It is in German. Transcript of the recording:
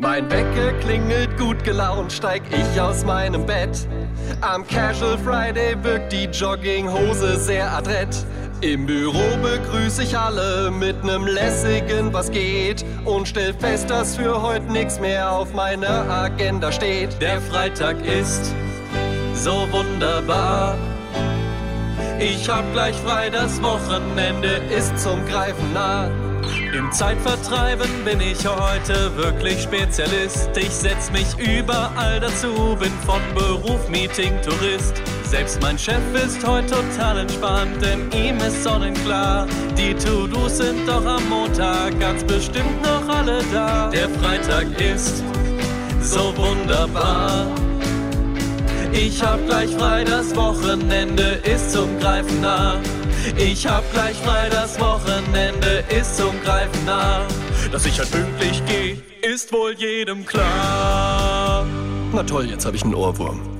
Mein Wecker klingelt gut gelaunt, steig ich aus meinem Bett. Am Casual Friday wirkt die Jogginghose sehr adrett. Im Büro begrüße ich alle mit nem lässigen Was geht und stell fest, dass für heute nichts mehr auf meiner Agenda steht. Der Freitag ist so wunderbar. Ich hab gleich frei, das Wochenende ist zum Greifen nah. Im Zeitvertreiben bin ich heute wirklich Spezialist. Ich setz mich überall dazu, bin von Beruf Meeting Tourist. Selbst mein Chef ist heute total entspannt, denn ihm ist sonnenklar. Die To-Dos sind doch am Montag ganz bestimmt noch alle da. Der Freitag ist so wunderbar. Ich hab gleich frei, das Wochenende ist zum Greifen nah. Ich hab gleich frei, das Wochenende ist zum Greifen nah. Dass ich halt pünktlich geh, ist wohl jedem klar. Na toll, jetzt hab ich einen Ohrwurm.